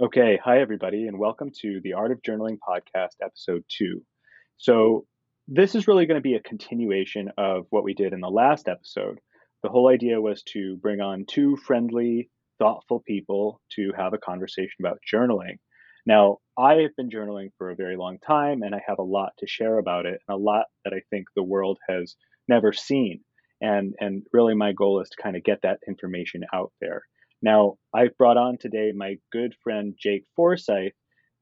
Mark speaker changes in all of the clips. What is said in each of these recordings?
Speaker 1: Okay, hi everybody, and welcome to the Art of Journaling podcast, episode two. So, this is really going to be a continuation of what we did in the last episode. The whole idea was to bring on two friendly, thoughtful people to have a conversation about journaling. Now, I have been journaling for a very long time, and I have a lot to share about it, and a lot that I think the world has never seen. And, and really, my goal is to kind of get that information out there. Now, I've brought on today my good friend Jake Forsyth.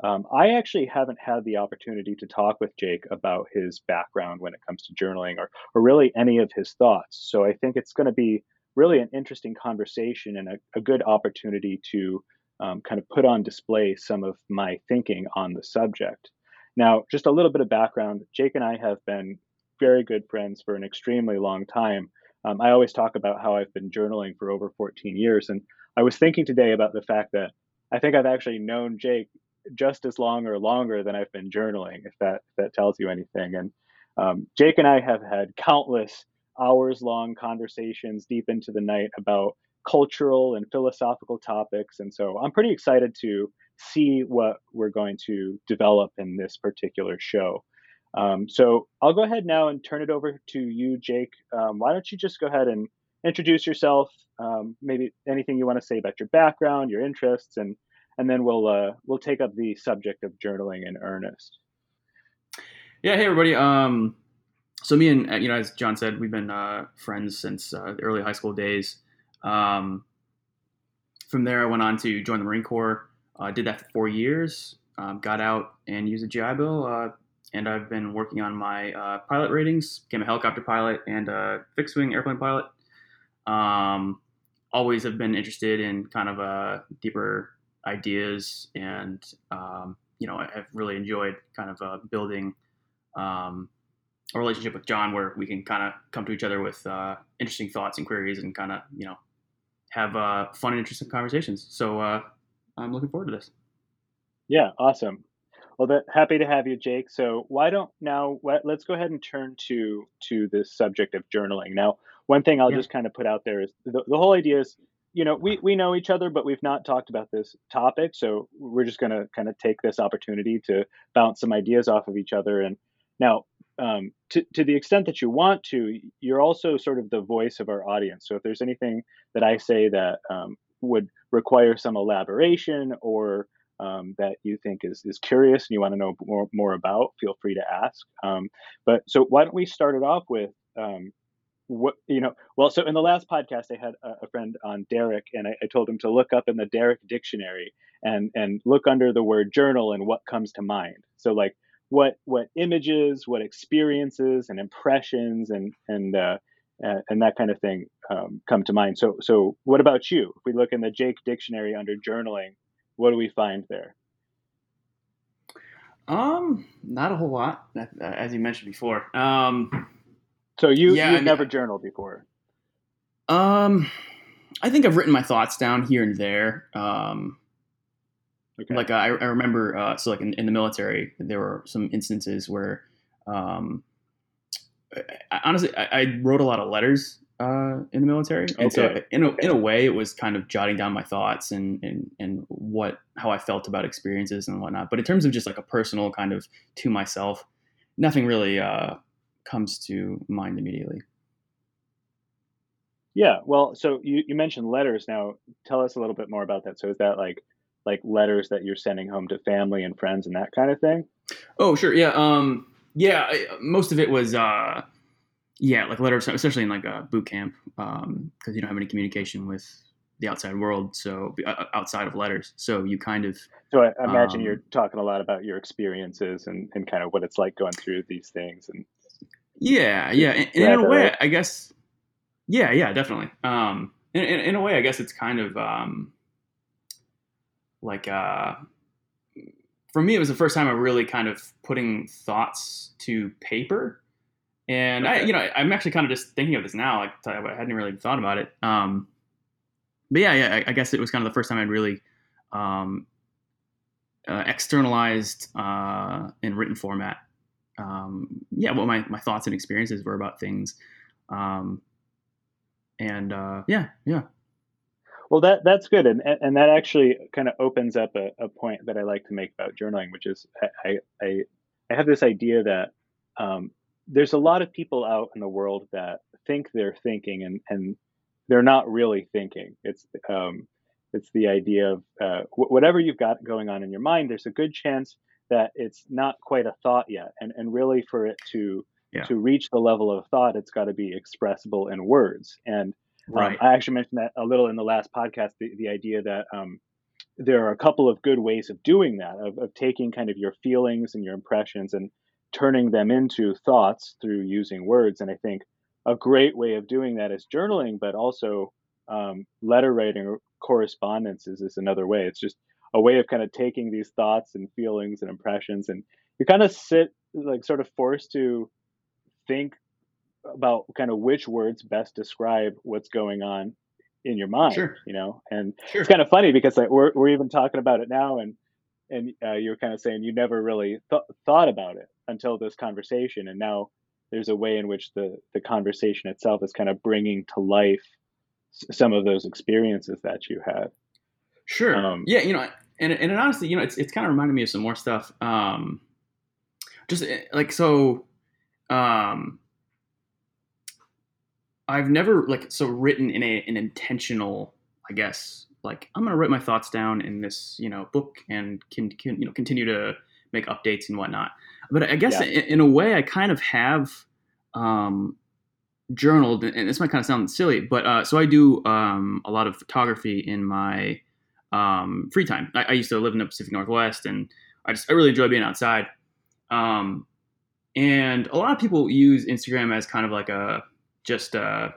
Speaker 1: Um, I actually haven't had the opportunity to talk with Jake about his background when it comes to journaling or, or really any of his thoughts. So I think it's going to be really an interesting conversation and a, a good opportunity to um, kind of put on display some of my thinking on the subject. Now, just a little bit of background Jake and I have been very good friends for an extremely long time. Um, I always talk about how I've been journaling for over 14 years, and I was thinking today about the fact that I think I've actually known Jake just as long or longer than I've been journaling, if that if that tells you anything. And um, Jake and I have had countless hours long conversations deep into the night about cultural and philosophical topics. And so I'm pretty excited to see what we're going to develop in this particular show. Um, so I'll go ahead now and turn it over to you, Jake. Um, why don't you just go ahead and introduce yourself, um, maybe anything you want to say about your background, your interests, and and then we'll uh, we'll take up the subject of journaling in earnest.
Speaker 2: Yeah, hey everybody. Um, so me and you know, as John said, we've been uh, friends since uh, the early high school days. Um, from there, I went on to join the Marine Corps. Uh, did that for four years. Um, got out and used a GI Bill, uh, and I've been working on my uh, pilot ratings. Became a helicopter pilot and a fixed wing airplane pilot. Um, always have been interested in kind of uh, deeper ideas, and um, you know, I've really enjoyed kind of uh, building um, a relationship with John where we can kind of come to each other with uh, interesting thoughts and queries, and kind of you know have uh, fun and interesting conversations. So uh, I'm looking forward to this.
Speaker 1: Yeah, awesome. Well, that, happy to have you, Jake. So why don't now let's go ahead and turn to to the subject of journaling. Now, one thing I'll yeah. just kind of put out there is the, the whole idea is, you know, we we know each other, but we've not talked about this topic. So we're just going to kind of take this opportunity to bounce some ideas off of each other. And now, um, to to the extent that you want to, you're also sort of the voice of our audience. So if there's anything that I say that um, would require some elaboration or um, that you think is is curious and you want to know more more about, feel free to ask. Um, but so why don't we start it off with um, what you know? Well, so in the last podcast, I had a, a friend on Derek, and I, I, told him to look up in the Derek dictionary and and look under the word journal and what comes to mind. So like what what images, what experiences and impressions and and uh, and that kind of thing um, come to mind. So, so what about you? If we look in the Jake dictionary under journaling, what do we find there?
Speaker 2: Um, not a whole lot, as you mentioned before. Um,
Speaker 1: so you yeah, you've never journaled before.
Speaker 2: Um, I think I've written my thoughts down here and there. Um, okay. like I, I remember, uh, so like in, in, the military, there were some instances where, um, I, honestly, I, I, wrote a lot of letters uh, in the military, and okay. so in a, in a way, it was kind of jotting down my thoughts and and and what how I felt about experiences and whatnot. But in terms of just like a personal kind of to myself, nothing really uh, comes to mind immediately.
Speaker 1: Yeah, well, so you, you mentioned letters. Now, tell us a little bit more about that. So, is that like like letters that you're sending home to family and friends and that kind of thing?
Speaker 2: Oh, sure. Yeah. Um. Yeah. Most of it was. Uh, yeah, like letters, especially in like a boot camp, because um, you don't have any communication with the outside world, so uh, uh, outside of letters, so you kind of.
Speaker 1: So I imagine um, you're talking a lot about your experiences and, and kind of what it's like going through these things, and.
Speaker 2: Yeah, yeah, and, and in a way, I guess. Yeah, yeah, definitely. Um, in, in, in a way, I guess it's kind of um, like uh, for me, it was the first time I really kind of putting thoughts to paper and okay. I, you know, I'm actually kind of just thinking of this now. Like I hadn't really thought about it. Um, but yeah, yeah, I, I, guess it was kind of the first time I'd really um, uh, externalized uh, in written format. Um, yeah, what my, my thoughts and experiences were about things. Um, and uh, yeah, yeah.
Speaker 1: Well, that that's good, and and that actually kind of opens up a, a point that I like to make about journaling, which is I I I have this idea that um, there's a lot of people out in the world that think they're thinking and and they're not really thinking. It's um, it's the idea of uh, whatever you've got going on in your mind. There's a good chance that it's not quite a thought yet, and and really for it to yeah. to reach the level of thought, it's got to be expressible in words. And um. I actually mentioned that a little in the last podcast. The, the idea that um, there are a couple of good ways of doing that, of, of taking kind of your feelings and your impressions and turning them into thoughts through using words. And I think a great way of doing that is journaling, but also um, letter writing or correspondences is another way. It's just a way of kind of taking these thoughts and feelings and impressions, and you kind of sit like sort of forced to think about kind of which words best describe what's going on in your mind sure. you know and sure. it's kind of funny because like we're, we're even talking about it now and and uh, you're kind of saying you never really th- thought about it until this conversation and now there's a way in which the the conversation itself is kind of bringing to life some of those experiences that you had
Speaker 2: sure um, yeah you know and, and honestly you know it's, it's kind of reminded me of some more stuff um just eh, like so um I've never like so written in a an intentional, I guess, like I'm gonna write my thoughts down in this you know book and can, can you know continue to make updates and whatnot. But I guess yeah. in, in, a way, I kind of have um, journaled, and this might kind of sound silly, but uh, so I do um, a lot of photography in my um, free time. I, I, used to live in the Pacific Northwest, and I just I really enjoy being outside. Um, and a lot of people use Instagram as kind of like a just a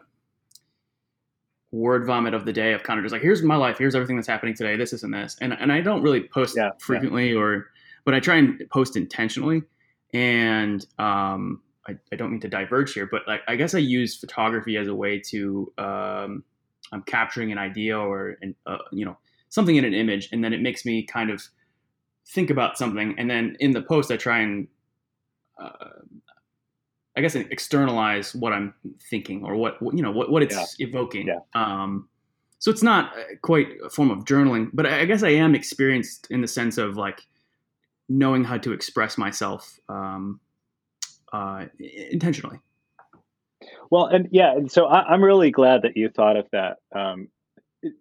Speaker 2: word vomit of the day of kind of just like here's my life here's everything that's happening today this is and this and, and i don't really post yeah, frequently yeah. or but i try and post intentionally and um, I, I, don't mean to diverge here but like i guess i use photography as a way to um, i'm capturing an idea or an, uh, you know something in an image and then it makes me kind of think about something and then in the post i try and uh, I guess externalize what I'm thinking or what you know what what it's yeah. evoking. Yeah. Um, so it's not uh, quite a form of journaling, but I guess I am experienced in the sense of like knowing how to express myself um, uh, intentionally.
Speaker 1: Well, and yeah, and so I, am really glad that you thought of that. Um,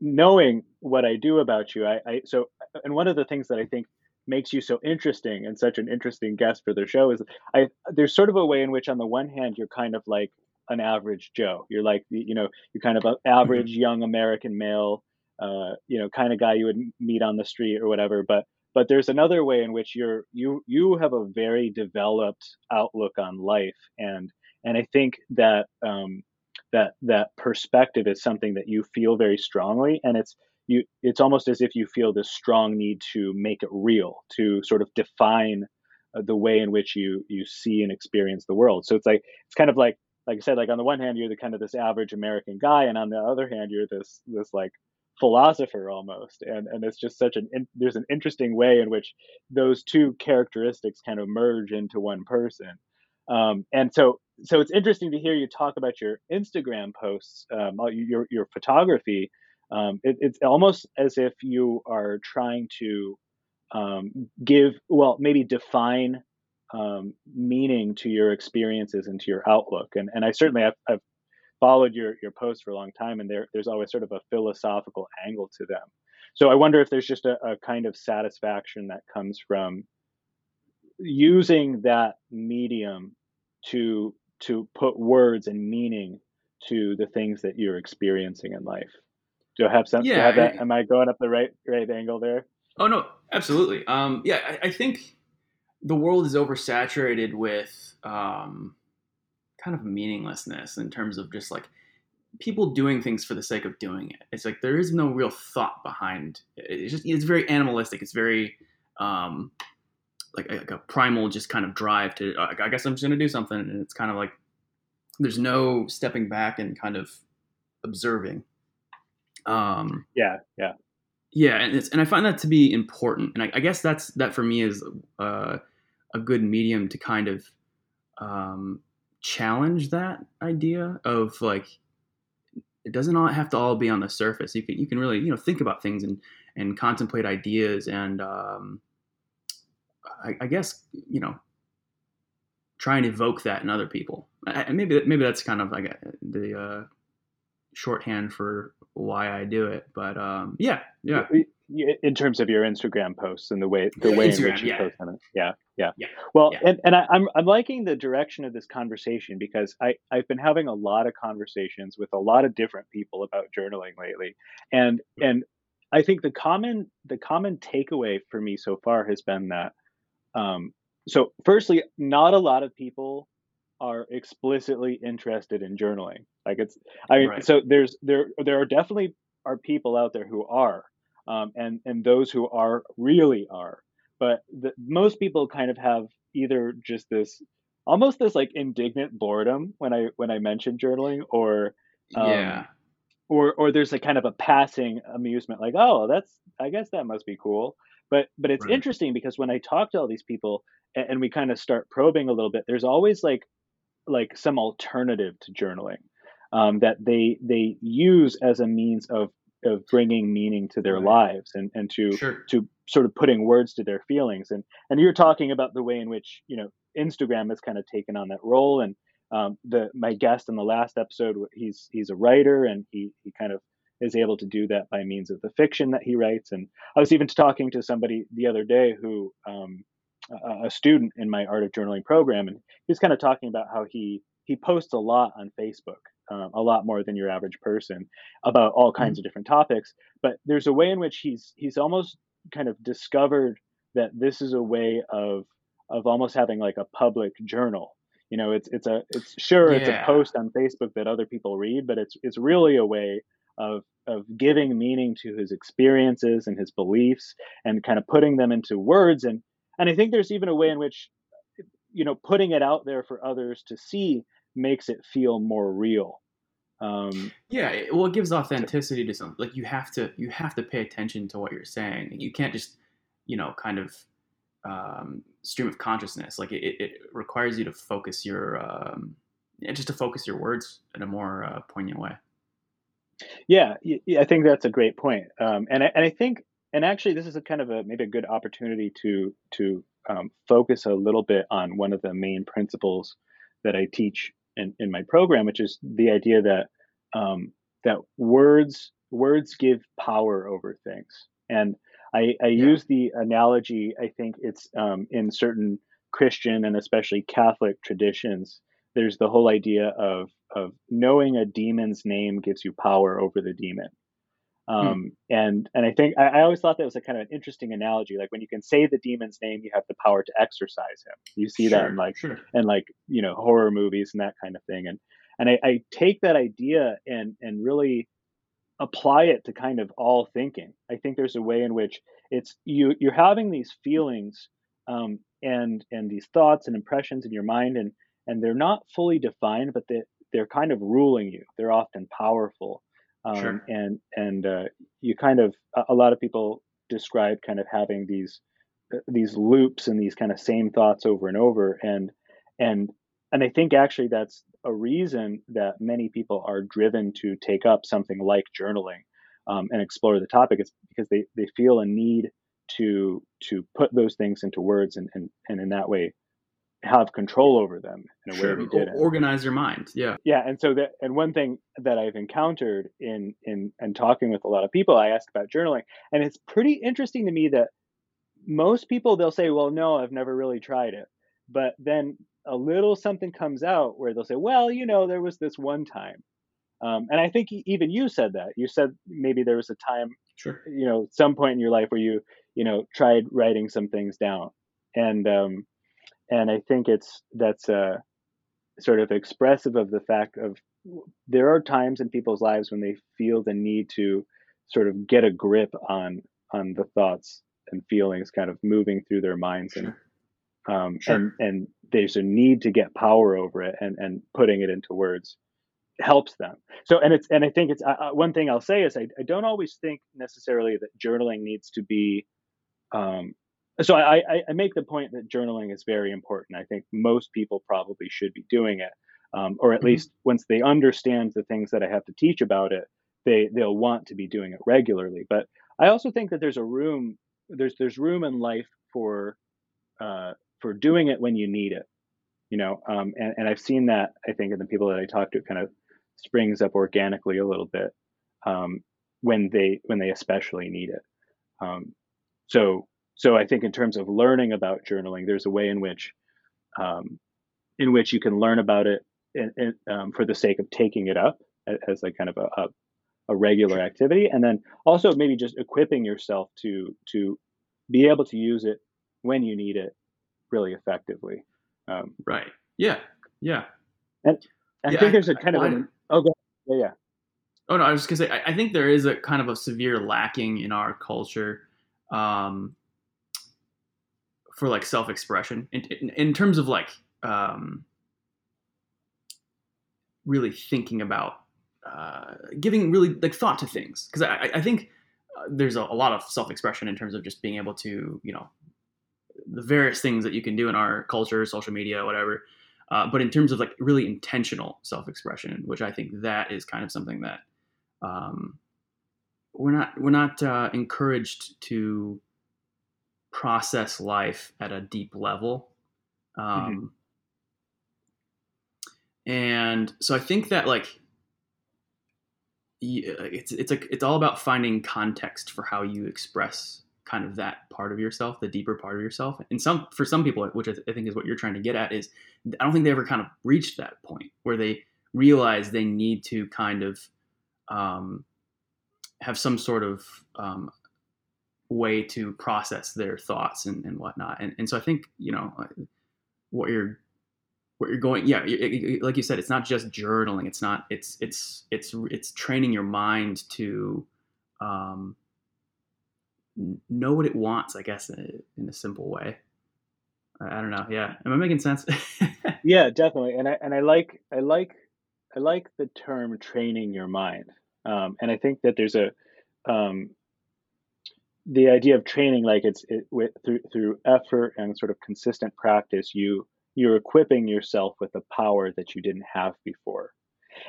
Speaker 1: knowing what I do about you, I, I so and one of the things that I think makes you so interesting and such an interesting guest for the show is I there's sort of a way in which on the one hand you're kind of like an average Joe. You're like you know you're kind of an average mm-hmm. young American male, uh, you know, kind of guy you would meet on the street or whatever. But but there's another way in which you're you you have a very developed outlook on life and and I think that um, that that perspective is something that you feel very strongly and it's you it's almost as if you feel this strong need to make it real to sort of define uh, the way in which you you see and experience the world. So it's like it's kind of like like i said like on the one hand you're the kind of this average american guy and on the other hand you're this this like philosopher almost. And and it's just such an in, there's an interesting way in which those two characteristics kind of merge into one person. Um, and so so it's interesting to hear you talk about your instagram posts um, your your photography um, it, it's almost as if you are trying to um, give, well, maybe define um, meaning to your experiences and to your outlook. And and I certainly have, I've followed your your posts for a long time, and there there's always sort of a philosophical angle to them. So I wonder if there's just a, a kind of satisfaction that comes from using that medium to to put words and meaning to the things that you're experiencing in life. Do I have sense? Yeah, have that? I, am I going up the right right angle there?
Speaker 2: Oh no, absolutely. Um, yeah, I, I, think the world is oversaturated with um, kind of meaninglessness in terms of just like people doing things for the sake of doing it. It's like there is no real thought behind. It. It's just it's very animalistic. It's very um, like, a, like a primal just kind of drive to. Uh, I guess I'm just gonna do something, and it's kind of like there's no stepping back and kind of observing.
Speaker 1: Um, yeah, yeah,
Speaker 2: yeah, and it's, and I find that to be important, and I, I guess that's that for me is uh, a good medium to kind of um, challenge that idea of like it doesn't all have to all be on the surface. You can you can really you know think about things and and contemplate ideas and um, I, I guess you know try and evoke that in other people. I, maybe maybe that's kind of like the uh, shorthand for why I do it. But um, yeah, yeah.
Speaker 1: In terms of your Instagram posts and the way the way
Speaker 2: Instagram,
Speaker 1: in which you
Speaker 2: yeah.
Speaker 1: post on it, yeah, yeah.
Speaker 2: Yeah.
Speaker 1: Well,
Speaker 2: Yeah.
Speaker 1: and and I, I'm I'm liking the direction of this conversation because I I've been having a lot of conversations with a lot of different people about journaling lately, and and I think the common the common takeaway for me so far has been that um, so firstly, not a lot of people are explicitly interested in journaling. Like it's, I mean,
Speaker 2: Right.
Speaker 1: so there's there there are definitely are people out there who are, um, and and those who are really are. But the, most people kind of have either just this almost this like indignant boredom when I when I mention journaling, or um,
Speaker 2: Yeah.
Speaker 1: or or there's a kind of a passing amusement like oh that's i guess that must be cool but but it's
Speaker 2: Right.
Speaker 1: interesting because when i talk to all these people and, and we kind of start probing a little bit there's always like like some alternative to journaling um, that they they use as a means of of bringing meaning to their
Speaker 2: Right.
Speaker 1: lives and and to
Speaker 2: Sure.
Speaker 1: to sort of putting words to their feelings and and you're talking about the way in which you know instagram has kind of taken on that role and um, the my guest in the last episode he's he's a writer and he he kind of is able to do that by means of the fiction that he writes. And i was even talking to somebody the other day who um, a, a student in my art of journaling program and he was kind of talking about how he he posts a lot on facebook um, a lot more than your average person about all kinds of different topics. But there's a way in which he's he's almost kind of discovered that this is a way of of almost having like a public journal. You know it's it's a it's sure it's a post on facebook that other people read but it's it's really a way of of giving meaning to his experiences and his beliefs and kind of putting them into words and and i think there's even a way in which you know putting it out there for others to see makes it feel more real um
Speaker 2: Yeah, it, well, it gives authenticity to something. Like you have to, you have to pay attention to what you're saying. You can't just, you know, kind of um, stream of consciousness. Like it, it, it requires you to focus your, um, yeah, just to focus your words in a more uh, poignant way.
Speaker 1: Yeah, I think that's a great point. Um, and I, and I think, and actually, this is a kind of a maybe a good opportunity to to um, focus a little bit on one of the main principles that I teach in, in my program, which is the idea that um, that words words give power over things. And I, I
Speaker 2: Yeah.
Speaker 1: use the analogy. I think it's um, in certain Christian and especially Catholic traditions. There's the whole idea of of knowing a demon's name gives you power over the demon. Um, and and I think I, I always thought that was a kind of an interesting analogy. Like when you can say the demon's name, you have the power to exorcise him. You see that in like
Speaker 2: sure.
Speaker 1: and like you know horror movies and that kind of thing. And and I, I take that idea and and really apply it to kind of all thinking. I think there's a way in which it's you you're having these feelings um, and and these thoughts and impressions in your mind and and they're not fully defined, but they they're kind of ruling you. They're often powerful, um,
Speaker 2: Sure.
Speaker 1: and and uh, you kind of a, lot of people describe kind of having these uh, these loops and these kind of same thoughts over and over and and and I think actually that's a reason that many people are driven to take up something like journaling um, and explore the topic. It's because they, they feel a need to to put those things into words and, and, and in that way have control over them in a way we didn't.
Speaker 2: organize your mind. Yeah.
Speaker 1: Yeah, and so that and one thing that I've encountered in in and talking with a lot of people, I ask about journaling, and it's pretty interesting to me that most people they'll say, "Well, no, I've never really tried it," but then a little something comes out where they'll say, "Well, you know, there was this one time," um, and I think even you said that. You said maybe there was a time,
Speaker 2: Sure.
Speaker 1: you know, some point in your life where you you know tried writing some things down, and um, and I think it's that's uh sort of expressive of the fact of there are times in people's lives when they feel the need to sort of get a grip on on the thoughts and feelings kind of moving through their minds and um
Speaker 2: Sure.
Speaker 1: and and there's a need to get power over it and and putting it into words helps them so and it's and i think it's uh, uh, one thing i'll say is I, I don't always think necessarily that journaling needs to be um so I, I i make the point that journaling is very important i think most people probably should be doing it um, or at
Speaker 2: Mhm.
Speaker 1: least once they understand the things that I have to teach about it, they they'll want to be doing it regularly. But I also think that there's a room there's there's room in life for uh, for doing it when you need it. You know, um, and and I've seen that I think in the people that I talk to, it kind of springs up organically a little bit um, when they when they especially need it. Um, so so I think in terms of learning about journaling, there's a way in which um, in which you can learn about it in, in, um, for the sake of taking it up as like kind of a, a, a regular activity, and then also maybe just equipping yourself to to be able to use it when you need it really effectively. Um,
Speaker 2: Right. Yeah. Yeah.
Speaker 1: and I
Speaker 2: Yeah,
Speaker 1: think
Speaker 2: I-
Speaker 1: there's a kind of
Speaker 2: well,
Speaker 1: an oh yeah yeah
Speaker 2: Oh no, I was just gonna say I, I think there is a kind of a severe lacking in our culture um, for like self-expression in, in, in terms of like um, really thinking about uh, giving really like thought to things because I, I- think uh, there's a, a lot of self-expression in terms of just being able to you know the various things that you can do in our culture, social media, whatever. Uh, but in terms of like really intentional self-expression, which I think that is kind of something that um, we're not we're not uh, encouraged to process life at a deep level. Um, And so I think that like uh, it's it's like it's all about finding context for how you express kind of that part of yourself, the deeper part of yourself. And some for some people, which I, th- I think is what you're trying to get at, is I don't think they ever kind of reached that point where they realize they need to kind of um, have some sort of um, way to process their thoughts and, and whatnot. And, and so I think you know what you're what you're going yeah it- it- like you said it's not just journaling it's not it's it's it's it's training your mind to um, know what it wants i guess in a, in a simple way I, I don't know yeah am i making sense
Speaker 1: Yeah, definitely. And I and I like I like I like the term training your mind. Um, and I think that there's a um, the idea of training like it's it, with, through through effort and sort of consistent practice you you're equipping yourself with a power that you didn't have before.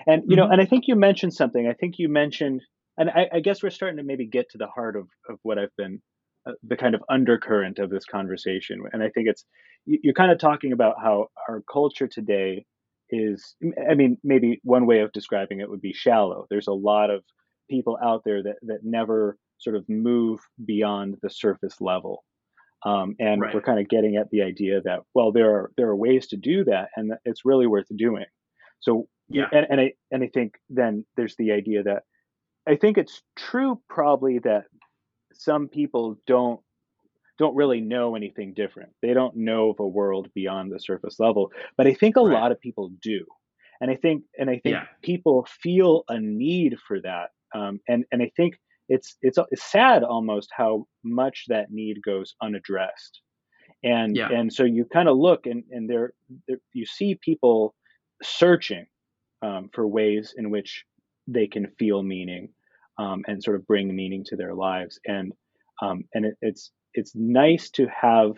Speaker 1: And you know,
Speaker 2: Mhm.
Speaker 1: and I think you mentioned something. I think you mentioned, and I, I guess we're starting to maybe get to the heart of of what I've been, uh, the kind of undercurrent of this conversation. And I think it's you're kind of talking about how our culture today is. I mean, maybe one way of describing it would be shallow. There's a lot of people out there that that never sort of move beyond the surface level. Um, and
Speaker 2: Right.
Speaker 1: we're kind of getting at the idea that well, there are there are ways to do that, and it's really worth doing. So
Speaker 2: Yeah.
Speaker 1: and, and I and I think then there's the idea that I think it's true probably that some people don't don't really know anything different. They don't know of a world beyond the surface level, but I think a
Speaker 2: Right.
Speaker 1: lot of people do. And I think and I think
Speaker 2: Yeah.
Speaker 1: people feel a need for that. Um, and and I think it's it's it's sad almost how much that need goes unaddressed. And
Speaker 2: Yeah.
Speaker 1: and so you kind of look and and there, there you see people searching um, for ways in which they can feel meaning um, and sort of bring meaning to their lives. And um, and it, it's it's nice to have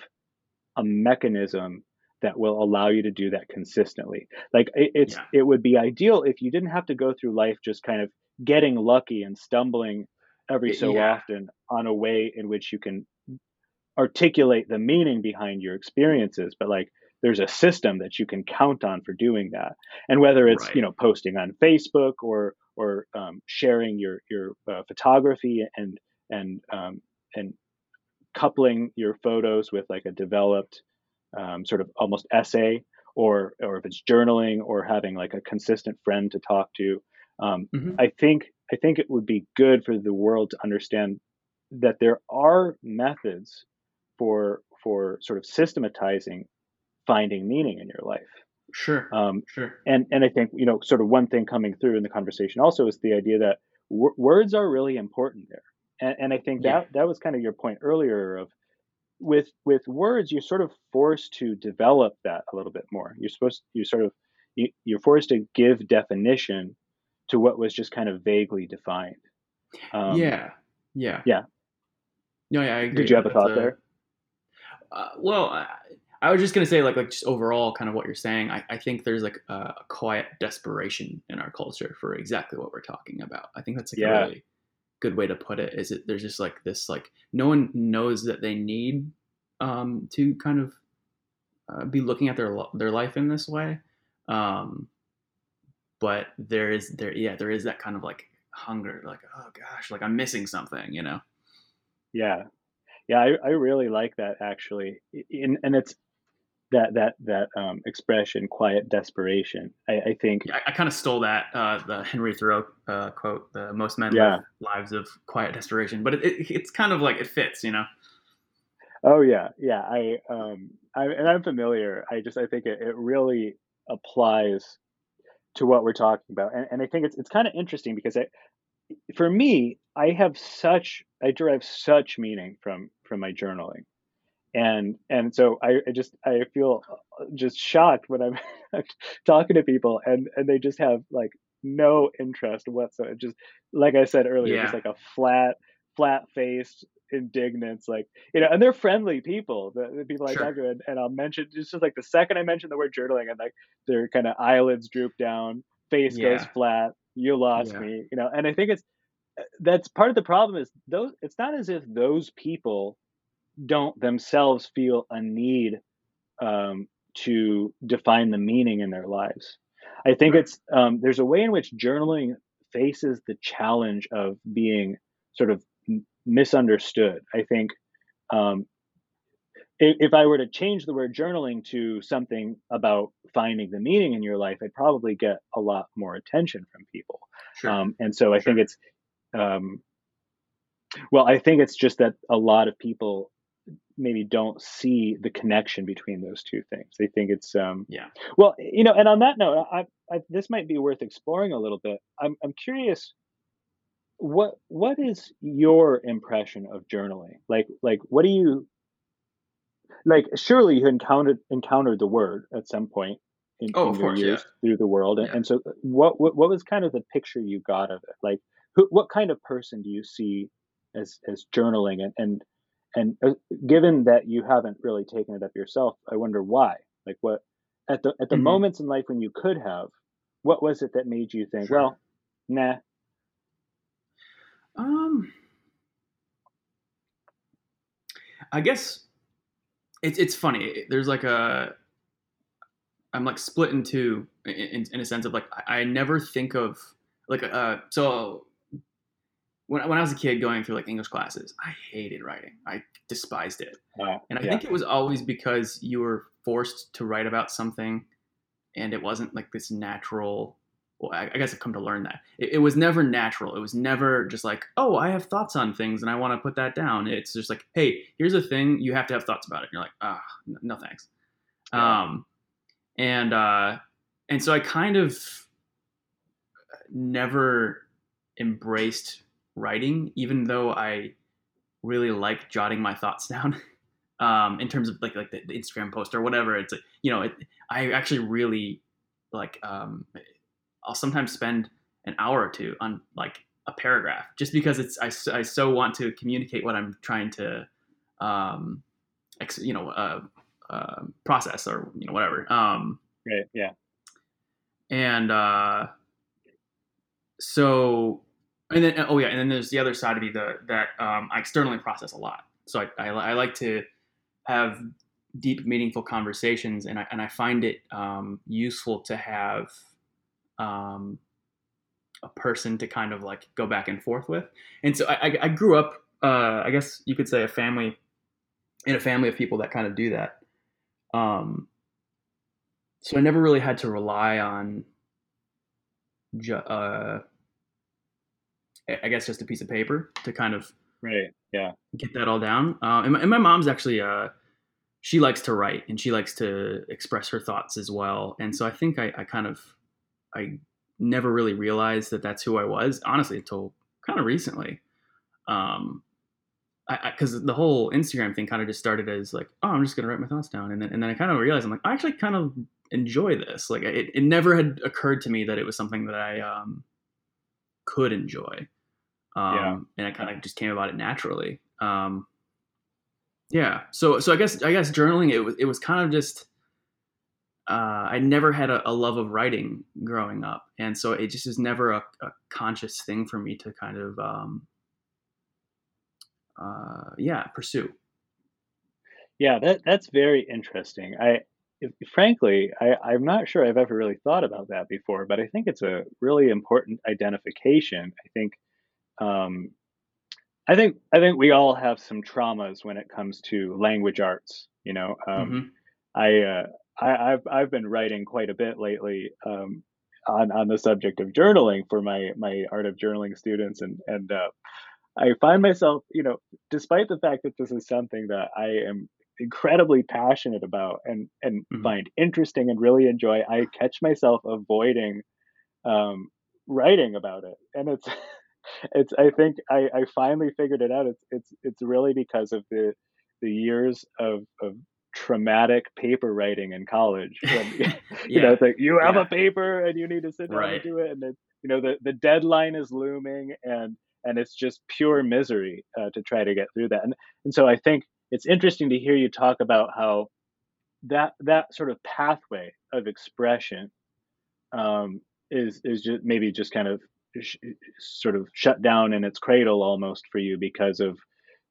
Speaker 1: a mechanism that will allow you to do that consistently. Like it, it's
Speaker 2: Yeah.
Speaker 1: it would be ideal if you didn't have to go through life just kind of getting lucky and stumbling every so
Speaker 2: Yeah.
Speaker 1: often on a way in which you can articulate the meaning behind your experiences but like there's a system that you can count on for doing that and whether it's
Speaker 2: Right.
Speaker 1: you know posting on facebook or or um, sharing your your uh, photography and and um, and coupling your photos with like a developed um, sort of almost essay or or if it's journaling or having like a consistent friend to talk to um,
Speaker 2: Mhm.
Speaker 1: i think i think it would be good for the world to understand that there are methods for for sort of systematizing finding meaning in your life
Speaker 2: Sure.
Speaker 1: um,
Speaker 2: Sure.
Speaker 1: and and I think you know sort of one thing coming through in the conversation also is the idea that w- words are really important there, and, and I think
Speaker 2: Yeah.
Speaker 1: that that was kind of your point earlier of with with words you're sort of forced to develop that a little bit more. You're supposed you sort of you, you're forced to give definition to what was just kind of vaguely defined. Um,
Speaker 2: yeah. Yeah.
Speaker 1: yeah.
Speaker 2: No, yeah, I agree.
Speaker 1: Did you have a thought there?
Speaker 2: Uh, well, I, I was just gonna say, like, like just overall, kind of what you're saying. I, I think there's like a, a quiet desperation in our culture for exactly what we're talking about. I think that's like
Speaker 1: Yeah.
Speaker 2: a really good way to put it. Is it there's just like this like no one knows that they need um, to kind of uh, be looking at their their life in this way, um, but there is there yeah there is that kind of like hunger, like oh gosh, like I'm missing something, you know?
Speaker 1: Yeah, yeah, I, I really like that actually, in, and it's that that that um, expression, quiet desperation. I, I think,
Speaker 2: Yeah, I, I kind of stole that uh, the Henry Thoreau uh, quote: "The most men
Speaker 1: Yeah.
Speaker 2: live lives of quiet desperation," but it, it, it's kind of like it fits, you know.
Speaker 1: oh yeah, yeah, I um, I and I'm familiar. I just I think it, it really applies to what we're talking about, and, and I think it's it's kind of interesting because I, for me, I have such I derive such meaning from from my journaling. and and so I, I just I feel uh, just shocked when I'm talking to people and and they just have like no interest whatsoever. Just like I said earlier, just like a flat flat faced indignance, like you know, and they're friendly people. The, the people I
Speaker 2: Sure.
Speaker 1: talk to, and, and I'll mention it's just like the second I mention the word journaling, and like their kind of eyelids droop down, face goes flat. You lost
Speaker 2: Yeah.
Speaker 1: me, you know. And I think it's that's part of the problem is those. It's not as if those people don't themselves feel a need um, to define the meaning in their lives. I think it's um, there's a way in which journaling faces the challenge of being sort of misunderstood. I think um, i- if I were to change the word journaling to something about finding the meaning in your life, I'd probably get a lot more attention from people.
Speaker 2: Sure.
Speaker 1: Um, and so I think it's, um, well, I think it's just that a lot of people maybe don't see the connection between those two things. They think it's, um,
Speaker 2: yeah.
Speaker 1: well, you know, and on that note, I, I, this might be worth exploring a little bit. I'm, I'm curious, what, what is your impression of journaling? Like, like, what do you, like? Surely you encountered encountered the word at some point in,
Speaker 2: Oh,
Speaker 1: in your
Speaker 2: course, yeah.
Speaker 1: years through the world, and,
Speaker 2: Yeah.
Speaker 1: and so what, what, what was kind of the picture you got of it? Like, who, what kind of person do you see as as journaling and and and uh, given that you haven't really taken it up yourself i wonder why like what at the at the
Speaker 2: Mhm.
Speaker 1: moments in life when you could have what was it that made you think
Speaker 2: Sure.
Speaker 1: well nah
Speaker 2: Um, I guess it's it's funny. There's like a I'm like split in two in, in, a sense of like I, I never think of like uh so when when I was a kid going through like English classes, I hated writing. I despised it.
Speaker 1: uh,
Speaker 2: And I
Speaker 1: yeah
Speaker 2: think it was always because you were forced to write about something and it wasn't like this natural. Well, I, I guess I've come to learn that. It, it was never natural. It was never just like, oh, I have thoughts on things and I want to put that down. It's just like, hey, here's a thing. You have to have thoughts about it. And you're like, ah, n- no thanks.
Speaker 1: Yeah.
Speaker 2: Um, and, uh, and so I kind of never embraced writing, even though I really like jotting my thoughts down. Um, in terms of like like the, the Instagram post or whatever, it's like, you know, it, I actually really like. Um, I'll sometimes spend an hour or two on like a paragraph just because it's I, I so want to communicate what I'm trying to, um, ex, you know, uh, uh, process or you know whatever. Um,
Speaker 1: right yeah
Speaker 2: and uh, so and then oh yeah and then there's the other side of me the, that um, i externally process a lot so I, I, I like to have deep meaningful conversations and i, and I find it um, useful to have um, a person to kind of like go back and forth with and so i, I, grew up uh, i guess you could say a family in a family of people that kind of do that um, so i never really had to rely on ju- uh, I- I guess just a piece of paper to kind of
Speaker 1: right yeah
Speaker 2: get that all down. Uh, and, my, and my mom's actually, uh, she likes to write and she likes to express her thoughts as well. And so I think I, I kind of, I never really realized that that's who I was, honestly, until kind of recently. Um, I, because the whole Instagram thing kind of just started as like, oh, I'm just gonna write my thoughts down, and then and then I kind of realized I'm like, I actually kind of enjoy this. Like, it, it never had occurred to me that it was something that I um, could enjoy, um,
Speaker 1: Yeah.
Speaker 2: and I kind of just came about it naturally. Um, Yeah. So so I guess I guess journaling it was it was kind of just uh, I never had a, a, love of writing growing up, and so it just is never a, a conscious thing for me to kind of um, uh, yeah pursue.
Speaker 1: Yeah, that that's very interesting. I frankly, I, I'm not sure I've ever really thought about that before, but I think it's a really important identification. I think, um, I think, I think we all have some traumas when it comes to language arts. You know, um, mm-hmm. I, uh, I, have I've been writing quite a bit lately um, on on the subject of journaling for my my art of journaling students, and and uh, I find myself, you know, despite the fact that this is something that I am incredibly passionate about and and mm-hmm. find interesting and really enjoy, I catch myself avoiding um, writing about it, and it's it's I think I, I finally figured it out. It's it's it's really because of the the years of of traumatic paper writing in college. When, you know, it's like you have yeah. a paper and you need to sit down right. and do it, and then you know the the deadline is looming, and and it's just pure misery uh, to try to get through that. And and so I think it's interesting to hear you talk about how that that sort of pathway of expression um, is is just maybe just kind of sh- sort of shut down in its cradle almost for you because of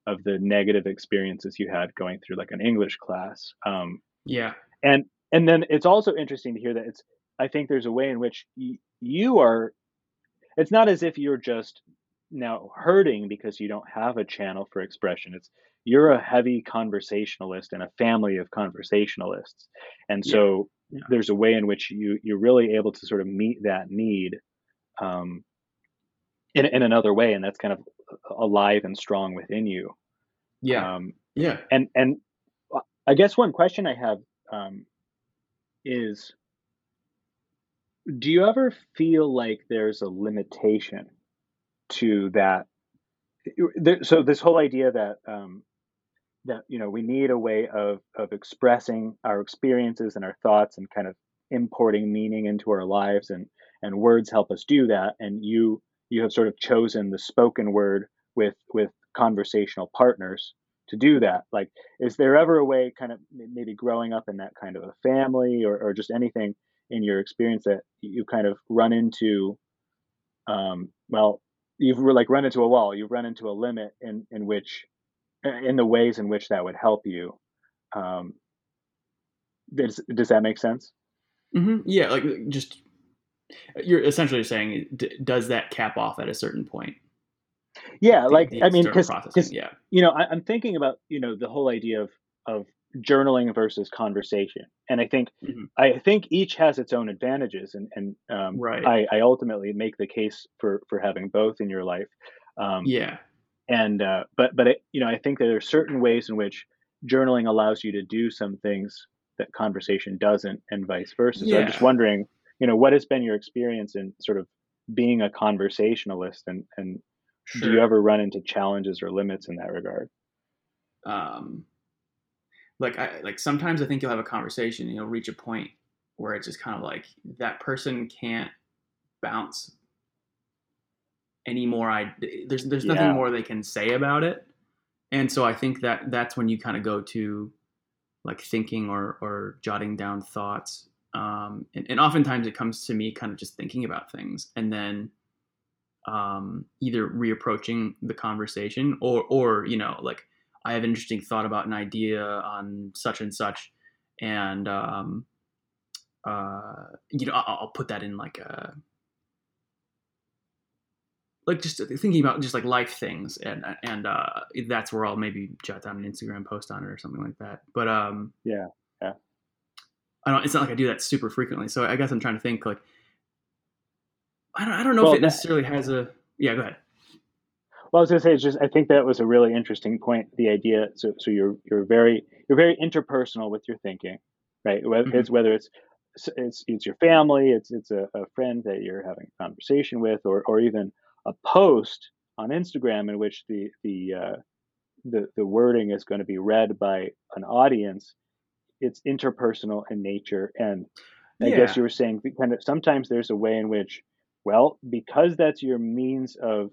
Speaker 1: of the negative experiences you had going through like an English class. Um,
Speaker 2: yeah,
Speaker 1: and and then it's also interesting to hear that it's. I think there's a way in which y- you are. It's not as if you're just now hurting because you don't have a channel for expression. It's you're a heavy conversationalist and a family of conversationalists, and so yeah. Yeah. there's a way in which you you're really able to sort of meet that need. Um, in, in another way, and that's kind of alive and strong within you.
Speaker 2: Yeah. Um, yeah.
Speaker 1: And and I guess one question I have um, is, do you ever feel like there's a limitation to that? So this whole idea that um, that you know we need a way of of expressing our experiences and our thoughts and kind of importing meaning into our lives and and words help us do that and you you have sort of chosen the spoken word with with conversational partners to do that like is there ever a way kind of maybe growing up in that kind of a family or, or just anything in your experience that you kind of run into um, well you've like run into a wall you've run into a limit in in which in the ways in which that would help you um, does, does that make sense
Speaker 2: mm-hmm. yeah like just you're essentially saying, does that cap off at a certain point?
Speaker 1: Yeah, the, like the I mean, because yeah, you know, I, am thinking about you know the whole idea of of journaling versus conversation, and I think mm-hmm. I think each has its own advantages, and and um, right. I, I ultimately make the case for for having both in your life.
Speaker 2: Um, yeah,
Speaker 1: and uh, but but it, you know, I think there are certain ways in which journaling allows you to do some things that conversation doesn't, and vice versa. Yeah. So I'm just wondering you know, what has been your experience in sort of being a conversationalist and, and sure. do you ever run into challenges or limits in that regard?
Speaker 2: Um, like I, like sometimes I think you'll have a conversation and you'll reach a point where it's just kind of like that person can't bounce anymore. I there's there's nothing yeah. more they can say about it, and so I think that that's when you kind of go to like thinking or or jotting down thoughts um, and, and, oftentimes it comes to me kind of just thinking about things and then um, either reapproaching the conversation or or you know like I have an interesting thought about an idea on such and such and um, uh, you know I'll, I'll put that in like a like just thinking about just like life things and and uh, that's where I'll maybe jot down an Instagram post on it or something like that. But um,
Speaker 1: yeah, yeah.
Speaker 2: I don't. It's not like I do that super frequently. So I guess I'm trying to think like I don't. I don't know well, if it necessarily has a. Yeah, go ahead.
Speaker 1: Well, I was gonna say it's just I think that was a really interesting point. The idea. So so you're you're very you're very interpersonal with your thinking, right? Whether mm-hmm. it's whether it's it's it's your family, it's it's a, a friend that you're having a conversation with, or or even a post on Instagram in which the the uh, the the wording is going to be read by an audience it's interpersonal in nature and i yeah. guess you were saying kind of sometimes there's a way in which well because that's your means of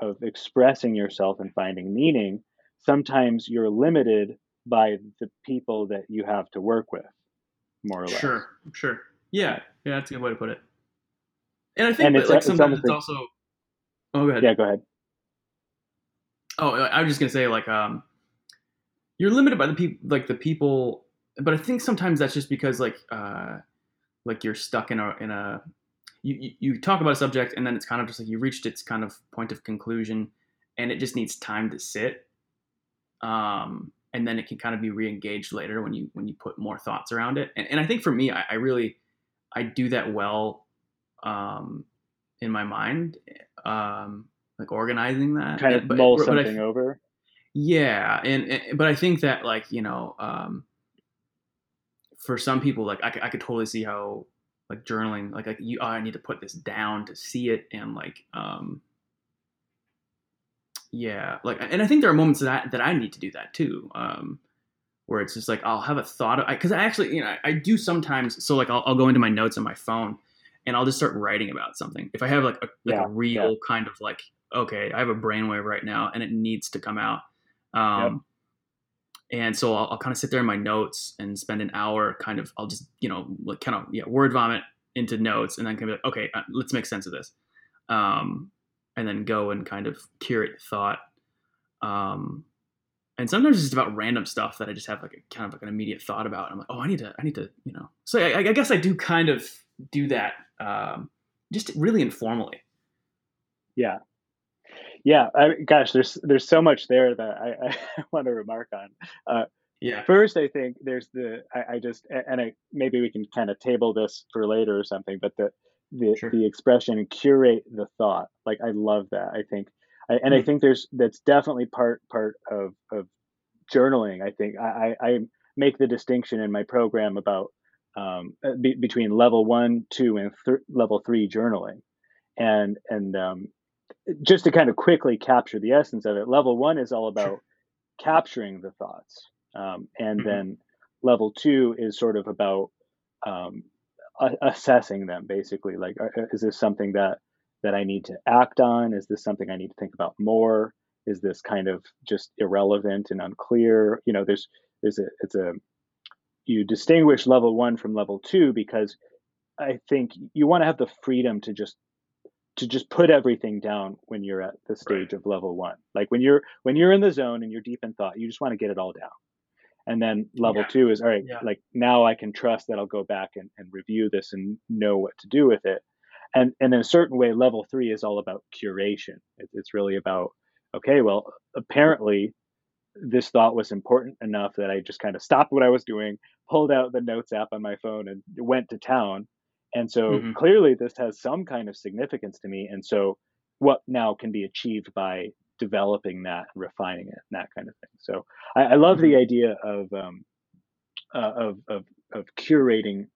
Speaker 1: of expressing yourself and finding meaning sometimes you're limited by the people that you have to work with, more or less.
Speaker 2: Sure, sure. Yeah, yeah, that's a good way to put it. And I think
Speaker 1: And
Speaker 2: that,
Speaker 1: it's-
Speaker 2: like
Speaker 1: it's
Speaker 2: sometimes it's, also. Oh, go ahead.
Speaker 1: Yeah, go ahead.
Speaker 2: Oh, I was just gonna say like um, you're limited by the people like the people, but I think sometimes that's just because like uh, like you're stuck in a in a you, you talk about a subject and then it's kind of just like you reached its kind of point of conclusion and it just needs time to sit um and then it can kind of be re-engaged later when you when you put more thoughts around it and, and i think for me I, I really i do that well um in my mind um like organizing that
Speaker 1: Kind of mull
Speaker 2: but I-
Speaker 1: something over.
Speaker 2: yeah, and, and but I think that like you know, um, for some people, like I, could- I could totally see how like journaling, like like you, oh, I need to put this down to see it, and like um, yeah, like and I think there are moments that I, that I need to do that too, um, where it's just like I'll have a thought, because I, actually you know I, I do sometimes. So like I'll, I'll go into my notes on my phone, and I'll just start writing about something. If I have like a like
Speaker 1: Yeah,
Speaker 2: a real kind of like okay, I have a brainwave right now, and it needs to come out. Um, And so I'll, I'll kind of sit there in my notes and spend an hour kind of, I'll just, you know, like kind of, yeah, word vomit into notes and then kind of be like, okay, uh, let's make sense of this. Um, and then go and kind of curate thought. Um, and sometimes it's just about random stuff that I just have like a kind of like an immediate thought about. I'm like, oh, I need to, I need to, you know. So I, I guess I do kind of do that, um, just really informally.
Speaker 1: Yeah. Yeah, I, gosh, there's there's so much there that I, I want to remark on.
Speaker 2: Yeah.
Speaker 1: First, I think there's the I, I just and I maybe we can kind of table this for later or something, but the the
Speaker 2: Sure.
Speaker 1: the expression curate the thought, like I love that. I think, I, and I
Speaker 2: Hmm.
Speaker 1: think there's that's definitely part part of of journaling. I think I I, I make the distinction in my program about um, uh, be, between level one, two, and th- level three journaling, and and um, just to kind of quickly capture the essence of it, level one is all about capturing the thoughts. Um, and
Speaker 2: Mhm.
Speaker 1: then level two is sort of about um, a- assessing them basically. Like, are- is this something that, that I need to act on? Is this something I need to think about more? Is this kind of just irrelevant and unclear? You know, there's, there's a, it's a, you distinguish level one from level two because I think you want to have the freedom to just to just put everything down when you're at the stage of level one. Like when you're when you're in the zone and you're deep in thought, you just want to get it all down. And then level
Speaker 2: Yeah.
Speaker 1: two is all right,
Speaker 2: Yeah.
Speaker 1: like now I can trust that I'll go back and, and review this and know what to do with it. And and in a certain way, level three is all about curation. It, it's really about, okay, well, apparently this thought was important enough that I just kind of stopped what I was doing, pulled out the notes app on my phone and went to town. And so
Speaker 2: Mhm.
Speaker 1: clearly this has some kind of significance to me. And so what now can be achieved by developing that and refining it and that kind of thing. So I, I love the idea of, um, uh, of, of, of curating,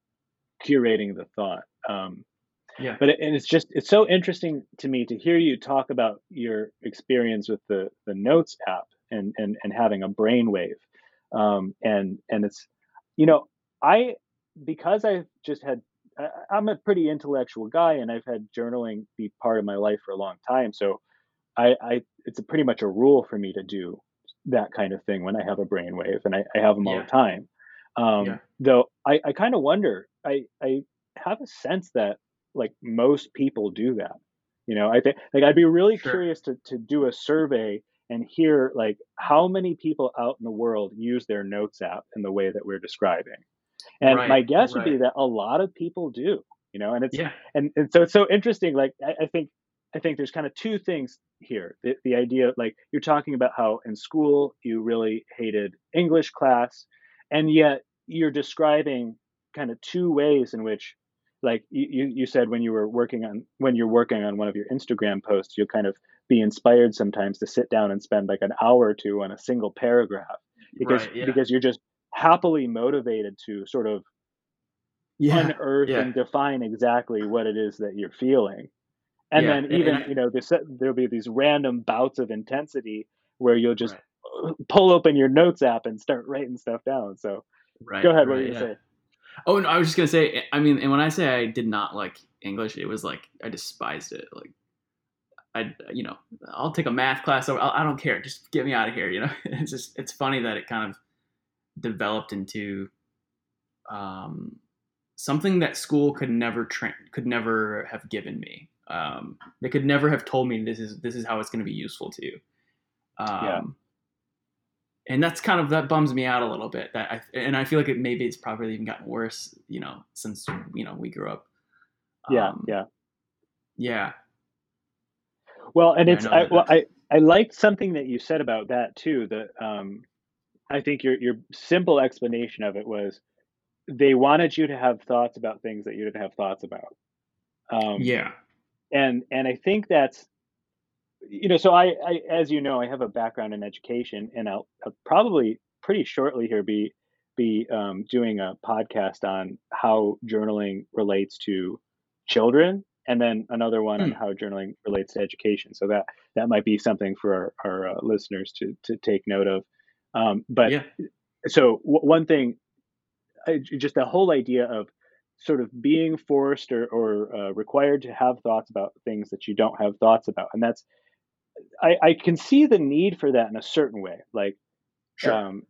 Speaker 1: curating the thought. Um,
Speaker 2: Yeah.
Speaker 1: but it, and it's just it's so interesting to me to hear you talk about your experience with the the notes app and and and having a brainwave um and and it's you know i because i've just had I- i'm a pretty intellectual guy and i've had journaling be part of my life for a long time so i i it's a pretty much a rule for me to do that kind of thing when i have a brainwave and i, I have them all the time um
Speaker 2: Yeah.
Speaker 1: though i i kind of wonder i i have a sense that like most people do that you know i think like i'd be really
Speaker 2: Sure.
Speaker 1: curious to to do a survey and hear like how many people out in the world use their notes app in the way that we're describing and
Speaker 2: Right,
Speaker 1: my guess would be that a lot of people do you know and it's
Speaker 2: Yeah.
Speaker 1: and, and so it's so interesting like I, I think i think there's kind of two things here the, the idea like you're talking about how in school you really hated english class and yet you're describing kind of two ways in which like you, you you said when you were working on when you're working on one of your instagram posts you'll kind of be inspired sometimes to sit down and spend like an hour or two on a single paragraph because
Speaker 2: right. Yeah.
Speaker 1: because you're just happily motivated to sort of
Speaker 2: yeah.
Speaker 1: unearth
Speaker 2: yeah.
Speaker 1: and define exactly what it is that you're feeling. And
Speaker 2: Yeah,
Speaker 1: then even
Speaker 2: and I-
Speaker 1: you know there'll be these random bouts of intensity where you'll just
Speaker 2: Right.
Speaker 1: pull open your notes app and start writing stuff down. So
Speaker 2: Right.
Speaker 1: go ahead, what
Speaker 2: right,
Speaker 1: were you
Speaker 2: yeah.
Speaker 1: gonna say?
Speaker 2: Oh, no, I was just gonna say. I mean, and when I say I did not like English, it was like I despised it. Like, I, you know, I'll take a math class. Or I don't care. Just get me out of here. You know, it's just it's funny that it kind of developed into um, something that school could never tra- could never have given me. Um, they could never have told me this is this is how it's going to be useful to you. Um, yeah. And that's kind of that bums me out a little bit. That I, and I feel like it maybe it's probably even gotten worse. You know, since you know we grew up.
Speaker 1: Yeah, um, yeah,
Speaker 2: yeah.
Speaker 1: Well, and it's I, well, I I liked something that you said about that too. That um, I think your your simple explanation of it was they wanted you to have thoughts about things that you didn't have thoughts about.
Speaker 2: Um, yeah,
Speaker 1: and and I think that's you know so I, I as you know I have a background in education and I'll, I'll probably pretty shortly here be be um, doing a podcast on how journaling relates to children and then another one on hmm. how journaling relates to education. So that that might be something for our, our uh, listeners to to take note of. Um, but yeah. so w- one thing, I, just the whole idea of sort of being forced or, or uh, required to have thoughts about things that you don't have thoughts about, and that's I, I can see the need for that in a certain way, like. Sure. Um,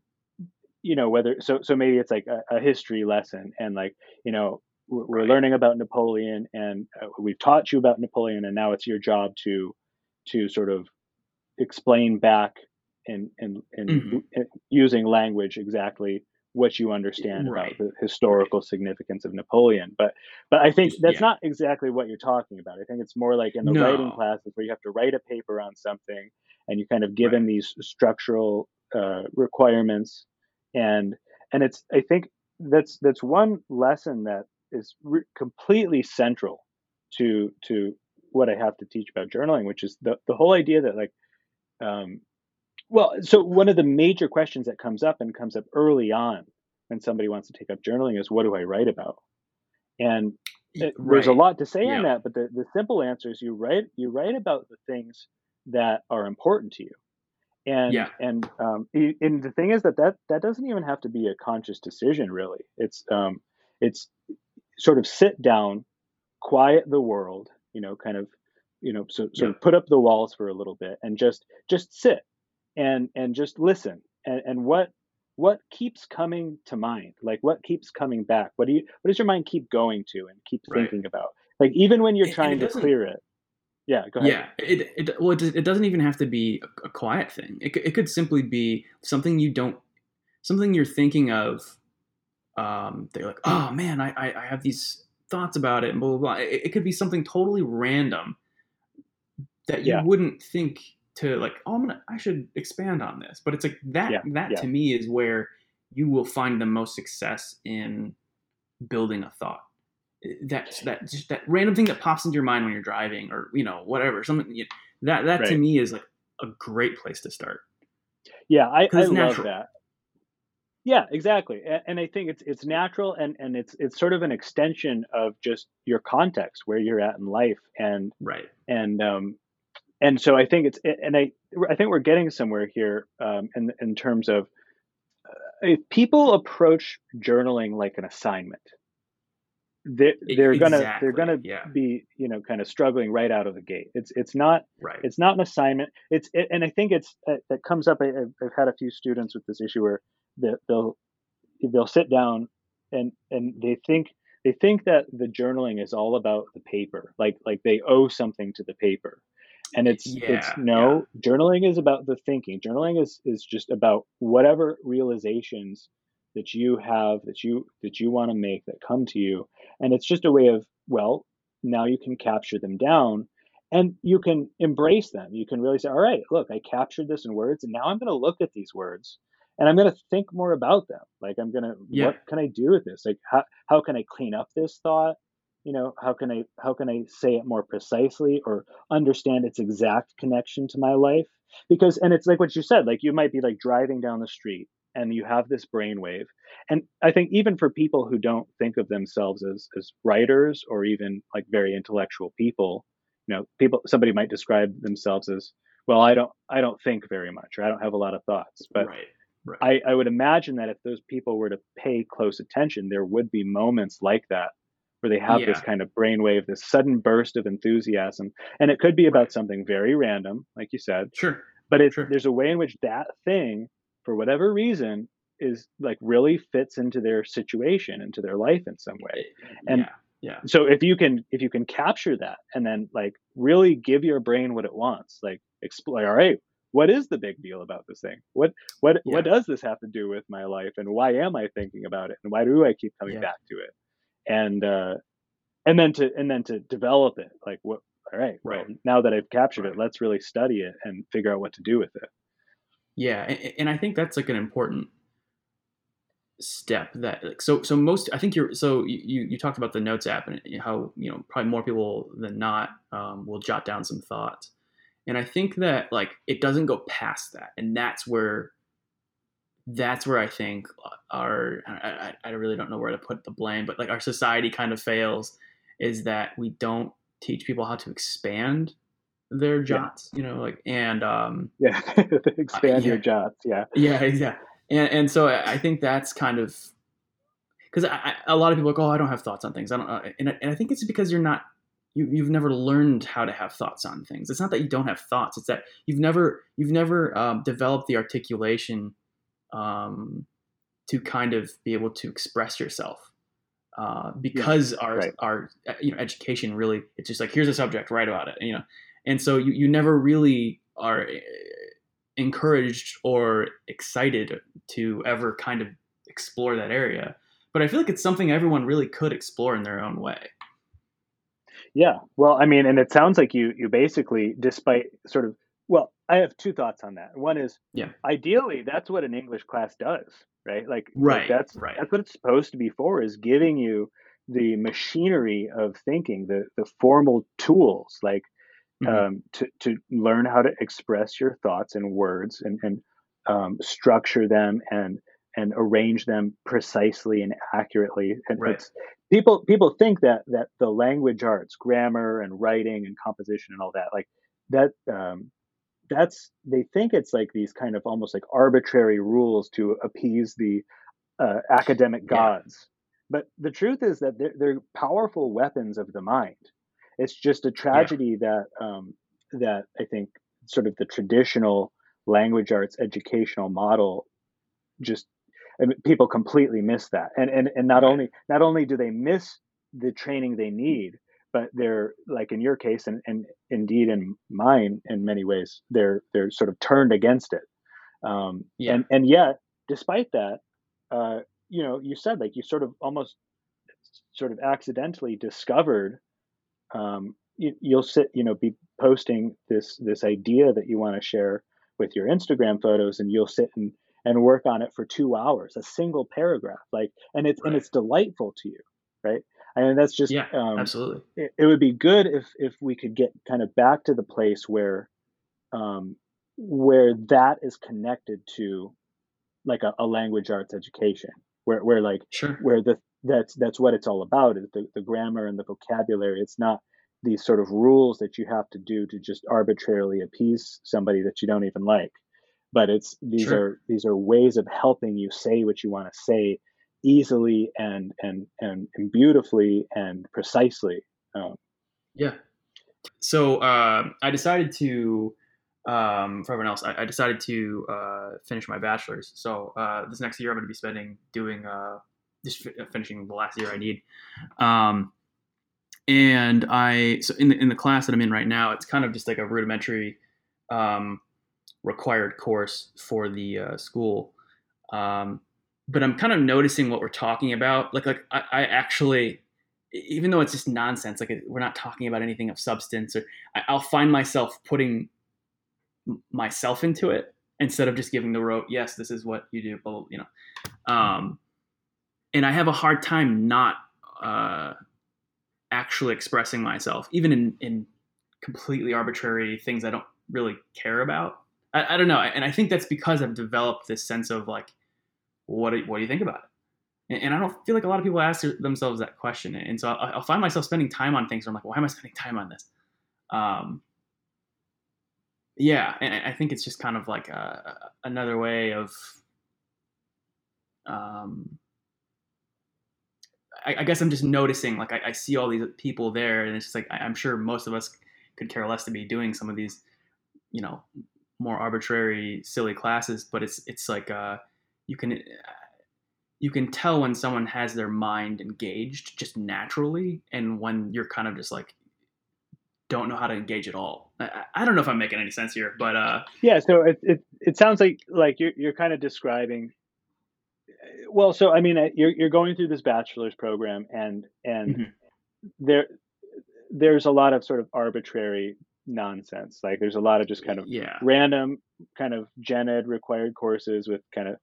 Speaker 1: you know whether so so maybe it's like a, a history lesson and like you know we're right. learning about Napoleon, and uh, we've taught you about Napoleon, and now it's your job to to sort of explain back and and and mm-hmm. using language exactly what you understand right. about the historical right. significance of Napoleon. But but I think that's yeah. not exactly what you're talking about. I think it's more like in the no. writing classes where you have to write a paper on something and you're kind of given right. these structural uh, requirements and and it's I think that's that's one lesson that is re- completely central to to what I have to teach about journaling, which is the the whole idea that like, um, well, so one of the major questions that comes up and comes up early on when somebody wants to take up journaling is what do I write about? And it, right. there's a lot to say yeah. on that, but the, the simple answer is you write you write about the things that are important to you. And yeah. and um, and the thing is that, that that doesn't even have to be a conscious decision, really. It's um, it's sort of sit down, quiet the world, you know, kind of, you know, so sort yeah. of put up the walls for a little bit and just just sit and and just listen and and what what keeps coming to mind like what keeps coming back what do you what does your mind keep going to and keep right. thinking about like even when you're and, trying and to clear it yeah go ahead
Speaker 2: yeah it, it well it, it doesn't even have to be a, a quiet thing it, it could simply be something you don't something you're thinking of um, they're like, oh man, I, I, I have these thoughts about it and blah blah blah. It, it could be something totally random that you yeah. wouldn't think to like, oh, I'm gonna, I should expand on this. But it's like that. Yeah. That yeah. to me is where you will find the most success in building a thought. That that just that random thing that pops into your mind when you're driving, or you know whatever. Something you that that right. to me is like a great place to start.
Speaker 1: Yeah, I, I love that. Yeah, exactly. And, and I think it's it's natural and and it's it's sort of an extension of just your context where you're at in life and
Speaker 2: right
Speaker 1: and um and so I think it's and I I think we're getting somewhere here um in in terms of uh, if people approach journaling like an assignment they're, they're exactly. gonna they're gonna yeah. be you know kind of struggling right out of the gate it's it's not
Speaker 2: right
Speaker 1: it's not an assignment it's it, and i think it's it, it comes up I, have had a few students with this issue where they'll they'll sit down and and they think they think that the journaling is all about the paper like like they owe something to the paper and it's yeah, it's no yeah. journaling is about the thinking journaling is is just about whatever realizations that you have that you that you want to make that come to you and it's just a way of well now you can capture them down and you can embrace them you can really say all right look i captured this in words and now i'm going to look at these words and I'm going to think more about them. Like I'm going to, yeah. what can I do with this? Like how, how can I clean up this thought? You know, how can I, how can I say it more precisely or understand its exact connection to my life? Because, and it's like what you said, like you might be like driving down the street and you have this brainwave. And I think even for people who don't think of themselves as, as writers or even like very intellectual people, you know, people, somebody might describe themselves as, well, I don't, I don't think very much, or I don't have a lot of thoughts, but
Speaker 2: right
Speaker 1: I, I would imagine that if those people were to pay close attention, there would be moments like that where they have
Speaker 2: Yeah.
Speaker 1: this kind of brainwave, this sudden burst of enthusiasm, and it could be about
Speaker 2: Right.
Speaker 1: something very random, like you said,
Speaker 2: Sure.
Speaker 1: but it's
Speaker 2: Sure.
Speaker 1: there's a way in which that thing, for whatever reason, is like really fits into their situation, into their life in some way. Eh, and-
Speaker 2: yeah. Yeah.
Speaker 1: So if you can if you can capture that and then like really give your brain what it wants, like explore, all right, what is the big deal about this thing? What what what does this have to do with my life and why am I thinking about it and why do I keep coming
Speaker 2: Yeah.
Speaker 1: back to it? And uh and then to and then to develop it like what all right, well,
Speaker 2: Right.
Speaker 1: now that I've captured
Speaker 2: Right.
Speaker 1: it, let's really study it and figure out what to do with it.
Speaker 2: Yeah, and, and I think that's like an important step that like so so most I think you're so you you talked about the notes app and how you know probably more people than not um, will jot down some thoughts, and I think that like it doesn't go past that, and that's where that's where I think our I, I, really don't know where to put the blame, but like our society kind of fails is that we don't teach people how to expand their jots, you know, like and um
Speaker 1: Yeah. Expand your
Speaker 2: yeah.
Speaker 1: jots. Yeah.
Speaker 2: yeah, yeah, and and so I think that's kind of because a lot of people like, oh, I don't have thoughts on things. I don't, uh, and I, and I think it's because you're not you you've never learned how to have thoughts on things. It's not that you don't have thoughts. It's that you've never you've never um, developed the articulation um, to kind of be able to express yourself. Uh, because our
Speaker 1: right.
Speaker 2: our uh, you know education really it's just like here's a subject write about it you know and so you, you never really are uh, encouraged or excited to ever kind of explore that area but i feel like it's something everyone really could explore in their own way
Speaker 1: Yeah. Well, I mean, and it sounds like you you basically, despite sort of, well, I have two thoughts on that. One is,
Speaker 2: Yeah.
Speaker 1: ideally, that's what an English class does, right? Like, like
Speaker 2: Right,
Speaker 1: that's
Speaker 2: right.
Speaker 1: that's what it's supposed to be for, is giving you the machinery of thinking, the the formal tools, like
Speaker 2: Mhm.
Speaker 1: um, to to learn how to express your thoughts in words and and um, structure them and and arrange them precisely and accurately. And
Speaker 2: Right.
Speaker 1: it's people people think that that the language arts, grammar and writing and composition and all that, like that. Um, that's they think it's like these kind of almost like arbitrary rules to appease the uh, academic
Speaker 2: Yeah.
Speaker 1: gods. But the truth is that they're, they're powerful weapons of the mind. It's just a tragedy that um, that I think sort of the traditional language arts educational model just I mean, people completely miss that. And and and not
Speaker 2: Right.
Speaker 1: only not only do they miss the training they need, but they're like in your case and, and indeed in mine in many ways they're they're sort of turned against it. Um,
Speaker 2: Yeah.
Speaker 1: and and yet despite that, uh, you know, you said like you sort of almost sort of accidentally discovered um, you, you'll sit you know be posting this this idea that you want to share with your instagram photos and you'll sit and and work on it for two hours a single paragraph like and it's and it's delightful to you right i mean that's just
Speaker 2: yeah
Speaker 1: um,
Speaker 2: absolutely.
Speaker 1: it, it would be good if if we could get kind of back to the place where um where that is connected to like a, a language arts education where where like
Speaker 2: sure.
Speaker 1: where the that's that's what it's all about is the, the grammar and the vocabulary. It's not these sort of rules that you have to do to just arbitrarily appease somebody that you don't even like. But it's these
Speaker 2: Sure.
Speaker 1: are these are ways of helping you say what you want to say easily and and and, and beautifully and precisely um,
Speaker 2: Yeah. So uh, I decided to, um, for everyone else, I, I decided to uh, finish my bachelor's. So uh, this next year, I'm going to be spending doing uh, just fi- finishing the last year I need. Um, and I so in the in the class that I'm in right now, it's kind of just like a rudimentary um, required course for the uh, school. Um, but I'm kind of noticing what we're talking about. Like like I, I actually even though it's just nonsense, like we're not talking about anything of substance, or I, I'll find myself putting myself into it instead of just giving the rote, yes, this is what you do, blah, blah, you know. Um, and I have a hard time not uh, actually expressing myself, even in, in completely arbitrary things I don't really care about. I, I don't know, and I think that's because I've developed this sense of like, what do, what do you think about it? And, and I don't feel like a lot of people ask themselves that question. And so I'll, I'll find myself spending time on things. Where I'm like, why am I spending time on this? Um, yeah, and I think it's just kind of like a, another way of, um, I, I guess I'm just noticing. Like I, I, see all these people there, and it's just like I, I'm sure most of us could care less to be doing some of these, you know, more arbitrary, silly classes. But it's it's like uh, you can you can tell when someone has their mind engaged just naturally, and when you're kind of just like don't know how to engage at all. I, I don't know if I'm making any sense here, but uh,
Speaker 1: yeah. So it, it it sounds like like you're you're kind of describing. Well, so I mean, you're you're going through this bachelor's program, and and mm-hmm. there there's a lot of sort of arbitrary nonsense. Like there's a lot of just kind of
Speaker 2: yeah.
Speaker 1: random kind of gen ed required courses with kind of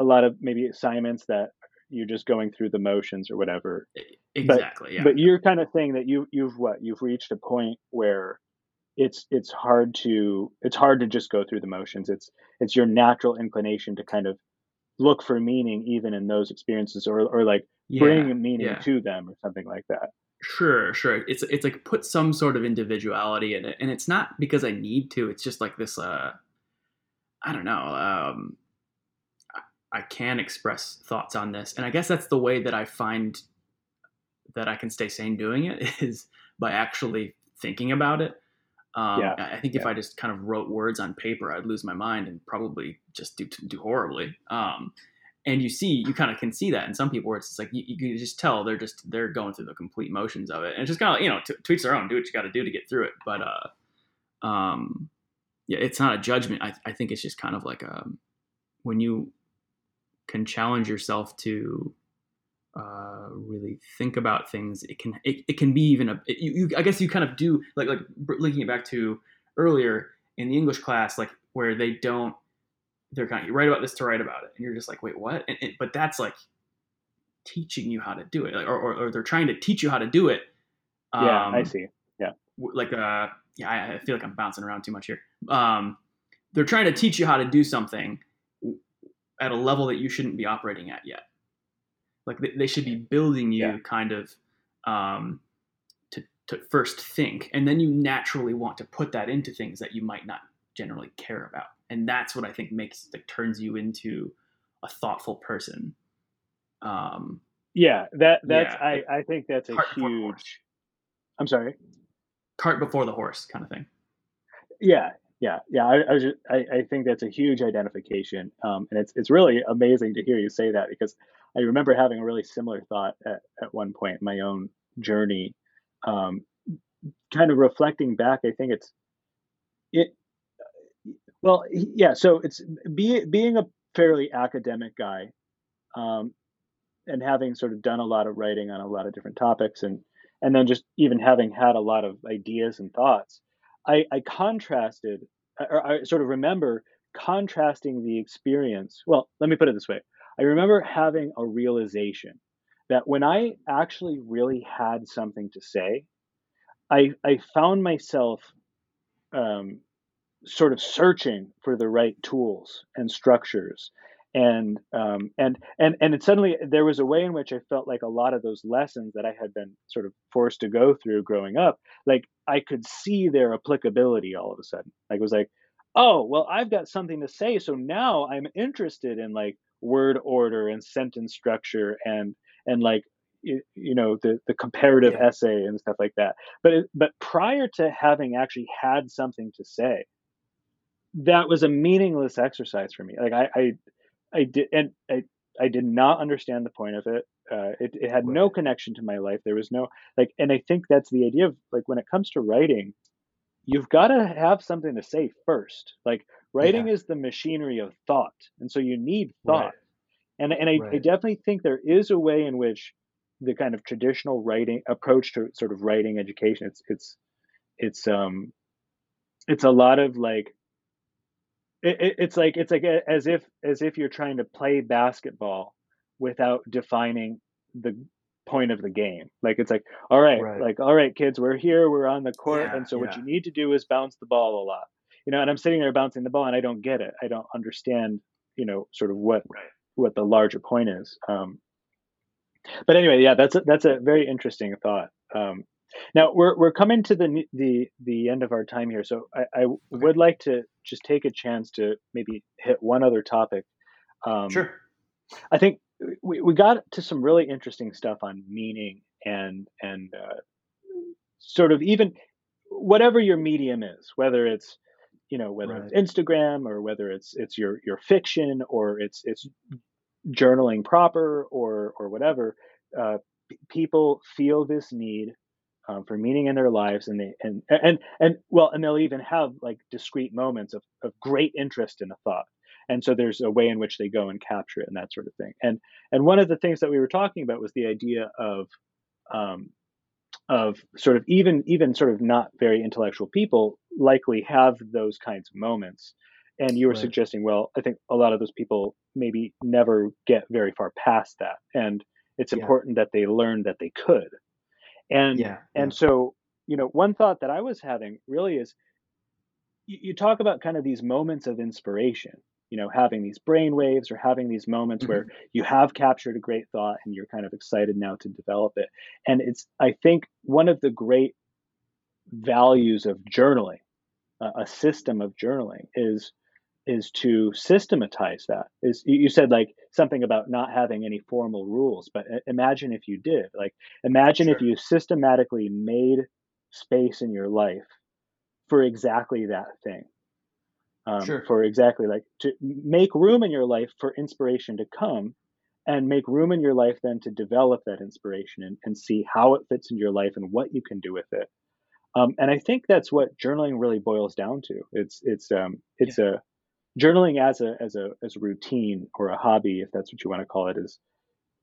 Speaker 1: a lot of maybe assignments that you're just going through the motions or whatever.
Speaker 2: Exactly.
Speaker 1: But,
Speaker 2: yeah.
Speaker 1: but you're kind of saying that you you've what you've reached a point where it's it's hard to it's hard to just go through the motions. It's it's your natural inclination to kind of look for meaning even in those experiences or or like yeah, bring meaning yeah. to them or something like that.
Speaker 2: Sure, sure. It's it's like put some sort of individuality in it, and it's not because I need to. It's just like this. Uh, I don't know. Um, I can express thoughts on this. And I guess that's the way that I find that I can stay sane doing it is by actually thinking about it. Um, yeah. I think if yeah. I just kind of wrote words on paper, I'd lose my mind and probably just do do horribly. Um, and you see, you kind of can see that in some people where it's like you, you, can just tell they're just they're going through the complete motions of it, and it's just kind of you know to, each their own. Do what you got to do to get through it. But uh, um, yeah, it's not a judgment. I, I think it's just kind of like um, when you can challenge yourself to uh, really think about things. It can it, it can be even a it, you, you, I guess you kind of do like like linking it back to earlier in the English class, like where they don't they're kind of you write about this to write about it, and you're just like wait what? And, and, but that's like teaching you how to do it, like, or, or, or they're trying to teach you how to do it.
Speaker 1: Um, yeah, I um, see. Yeah,
Speaker 2: like uh yeah, I, I feel like I'm bouncing around too much here. Um, they're trying to teach you how to do something at a level that you shouldn't be operating at yet. Like they, they should be building you yeah. kind of um, to, to first think, and then you naturally want to put that into things that you might not generally care about, and that's what I think makes like turns you into a thoughtful person. Um,
Speaker 1: yeah, that that's yeah. I I think that's a Cart huge. I'm sorry.
Speaker 2: Cart before the horse, kind of thing.
Speaker 1: Yeah, yeah, yeah. I, I, just, I, I, think that's a huge identification, um, and it's it's really amazing to hear you say that because I remember having a really similar thought at, at one point in my own journey, um, kind of reflecting back. I think it's it. Well, yeah. So it's be, being a fairly academic guy, um, and having sort of done a lot of writing on a lot of different topics, and and then just even having had a lot of ideas and thoughts I, I contrasted, or I sort of remember contrasting the experience. Well, let me put it this way I remember having a realization that when I actually really had something to say, I, I found myself um, sort of searching for the right tools and structures and um, and and and it suddenly there was a way in which I felt like a lot of those lessons that I had been sort of forced to go through growing up, like I could see their applicability all of a sudden. Like it was like, oh well, I've got something to say, so now I'm interested in like word order and sentence structure and and like you, you know the the comparative yeah. essay and stuff like that. But it, but prior to having actually had something to say, that was a meaningless exercise for me. Like I, I I did, and I, I did not understand the point of it. Uh, it, it had right. no connection to my life. There was no like, and I think that's the idea of like when it comes to writing, you've got to have something to say first. Like writing yeah. is the machinery of thought, and so you need thought. Right. And and I, right. I definitely think there is a way in which the kind of traditional writing approach to sort of writing education, it's it's it's um it's a lot of like it, it's like it's like as if as if you're trying to play basketball without defining the point of the game. Like it's like, all right, right. like all right, kids, we're here, we're on the court, yeah, and so yeah. what you need to do is bounce the ball a lot. You know, and I'm sitting there bouncing the ball, and I don't get it. I don't understand, you know, sort of what right. what the larger point is. Um, but anyway, yeah, that's a, that's a very interesting thought. Um, now we're we're coming to the the the end of our time here, so I, I okay. would like to just take a chance to maybe hit one other topic.
Speaker 2: Um, sure.
Speaker 1: I think we, we got to some really interesting stuff on meaning and and uh, sort of even whatever your medium is, whether it's you know whether right. it's Instagram or whether it's it's your your fiction or it's it's journaling proper or or whatever. Uh, p- people feel this need um, for meaning in their lives, and they and and and well, and they'll even have like discrete moments of of great interest in a thought. And so there's a way in which they go and capture it and that sort of thing. And and one of the things that we were talking about was the idea of um, of sort of even even sort of not very intellectual people likely have those kinds of moments. And you were right. suggesting well i think a lot of those people maybe never get very far past that. And it's yeah. important that they learn that they could and yeah, and yeah. so you know one thought that i was having really is you, you talk about kind of these moments of inspiration you know having these brain waves or having these moments mm-hmm. where you have captured a great thought and you're kind of excited now to develop it and it's i think one of the great values of journaling uh, a system of journaling is is to systematize that is you said like something about not having any formal rules but imagine if you did like imagine sure. if you systematically made space in your life for exactly that thing um, sure. for exactly like to make room in your life for inspiration to come and make room in your life then to develop that inspiration and, and see how it fits into your life and what you can do with it um, and i think that's what journaling really boils down to it's it's um, it's yeah. a journaling as a as a as a routine or a hobby if that's what you want to call it is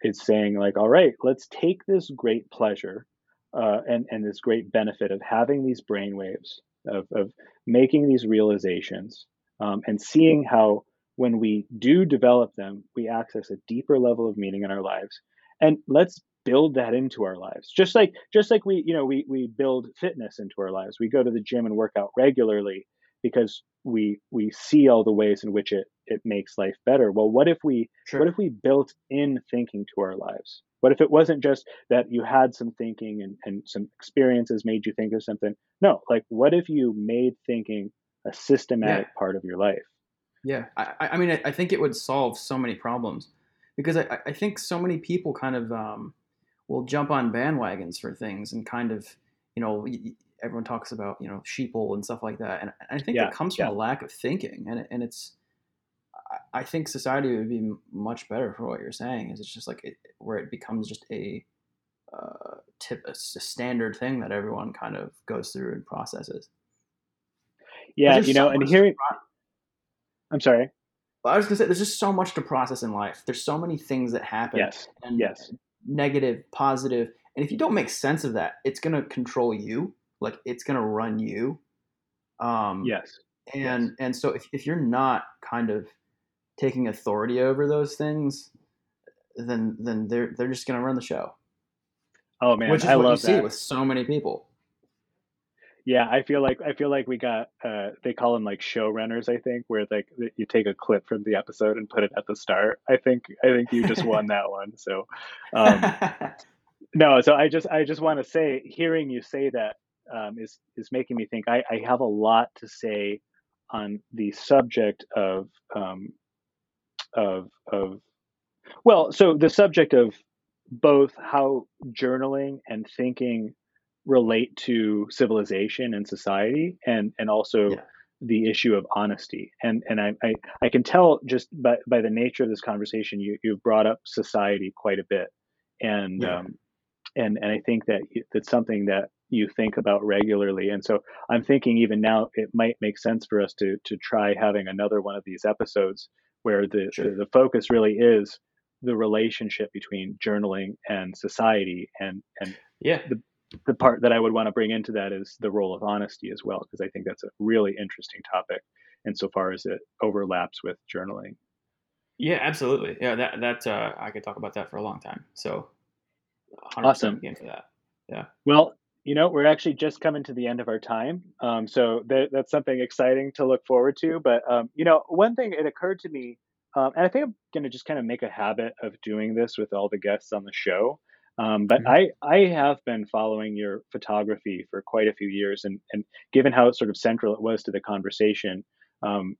Speaker 1: it's saying like all right let's take this great pleasure uh, and and this great benefit of having these brain waves of, of making these realizations um, and seeing how when we do develop them, we access a deeper level of meaning in our lives. And let's build that into our lives. Just like just like we, you know, we we build fitness into our lives. We go to the gym and work out regularly because we we see all the ways in which it it makes life better. Well, what if we sure. what if we built in thinking to our lives? What if it wasn't just that you had some thinking and, and some experiences made you think of something? No, like what if you made thinking a systematic yeah. part of your life.
Speaker 2: Yeah, I, I mean, I think it would solve so many problems because I, I think so many people kind of um, will jump on bandwagons for things and kind of, you know, everyone talks about you know sheeple and stuff like that, and I think yeah, that comes from yeah. a lack of thinking, and and it's. I think society would be much better for what you're saying. Is it's just like it, where it becomes just a uh, tip, a, a standard thing that everyone kind of goes through and processes.
Speaker 1: Yeah, you know, so and hearing. I'm sorry.
Speaker 2: Well, I was gonna say there's just so much to process in life. There's so many things that happen.
Speaker 1: Yes.
Speaker 2: And
Speaker 1: yes.
Speaker 2: Negative, positive, and if you don't make sense of that, it's gonna control you. Like it's gonna run you.
Speaker 1: Um, yes.
Speaker 2: And yes. and so if if you're not kind of taking authority over those things, then then they're they're just gonna run the show.
Speaker 1: Oh man,
Speaker 2: which is
Speaker 1: I
Speaker 2: what
Speaker 1: love
Speaker 2: you see with so many people.
Speaker 1: Yeah, I feel like I feel like we got uh they call them like showrunners, I think, where like you take a clip from the episode and put it at the start. I think I think you just won that one. So um no, so I just I just want to say hearing you say that um, is is making me think I, I have a lot to say on the subject of um, of of well, so the subject of both how journaling and thinking relate to civilization and society and and also yeah. the issue of honesty and and I, I, I can tell just by by the nature of this conversation you you've brought up society quite a bit and yeah. um and and I think that that's something that you think about regularly and so I'm thinking even now it might make sense for us to to try having another one of these episodes where the sure. the, the focus really is the relationship between journaling and society and and
Speaker 2: yeah
Speaker 1: the the part that I would want to bring into that is the role of honesty as well, because I think that's a really interesting topic insofar as it overlaps with journaling.
Speaker 2: Yeah, absolutely. Yeah, that that uh, I could talk about that for a long time. So,
Speaker 1: awesome.
Speaker 2: Game for that. Yeah.
Speaker 1: Well, you know, we're actually just coming to the end of our time, um, so th- that's something exciting to look forward to. But um, you know, one thing it occurred to me, um, and I think I'm going to just kind of make a habit of doing this with all the guests on the show. Um, but mm-hmm. I, I have been following your photography for quite a few years, and, and given how sort of central it was to the conversation, um,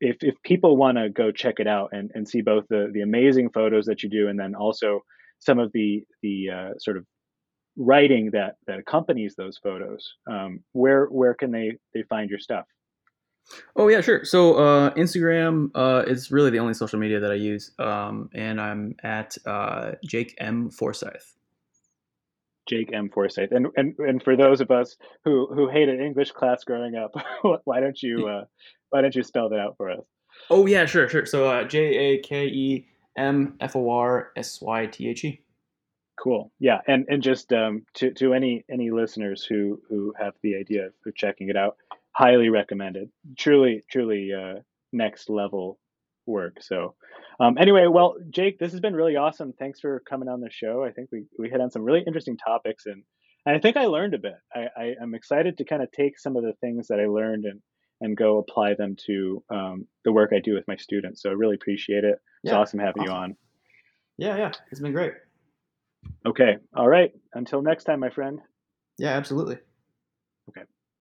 Speaker 1: if if people want to go check it out and, and see both the the amazing photos that you do and then also some of the the uh, sort of writing that that accompanies those photos, um, where where can they they find your stuff?
Speaker 2: Oh yeah, sure. So uh, Instagram uh, is really the only social media that I use, um, and I'm at uh, Jake M Forsythe.
Speaker 1: Jake M Forsythe, and and and for those of us who who hated English class growing up, why don't you uh, why don't you spell that out for us?
Speaker 2: Oh yeah, sure, sure. So uh, J A K E M F O R S Y T H E.
Speaker 1: Cool. Yeah, and and just um, to to any any listeners who who have the idea of checking it out, highly recommended. Truly, truly uh, next level work. So, um, anyway, well, Jake, this has been really awesome. Thanks for coming on the show. I think we we hit on some really interesting topics, and and I think I learned a bit. I, I am excited to kind of take some of the things that I learned and and go apply them to um, the work I do with my students. So I really appreciate it. It's yeah, awesome having awesome. you on.
Speaker 2: Yeah, yeah, it's been great.
Speaker 1: Okay. All right. Until next time, my friend.
Speaker 2: Yeah, absolutely.
Speaker 1: Okay.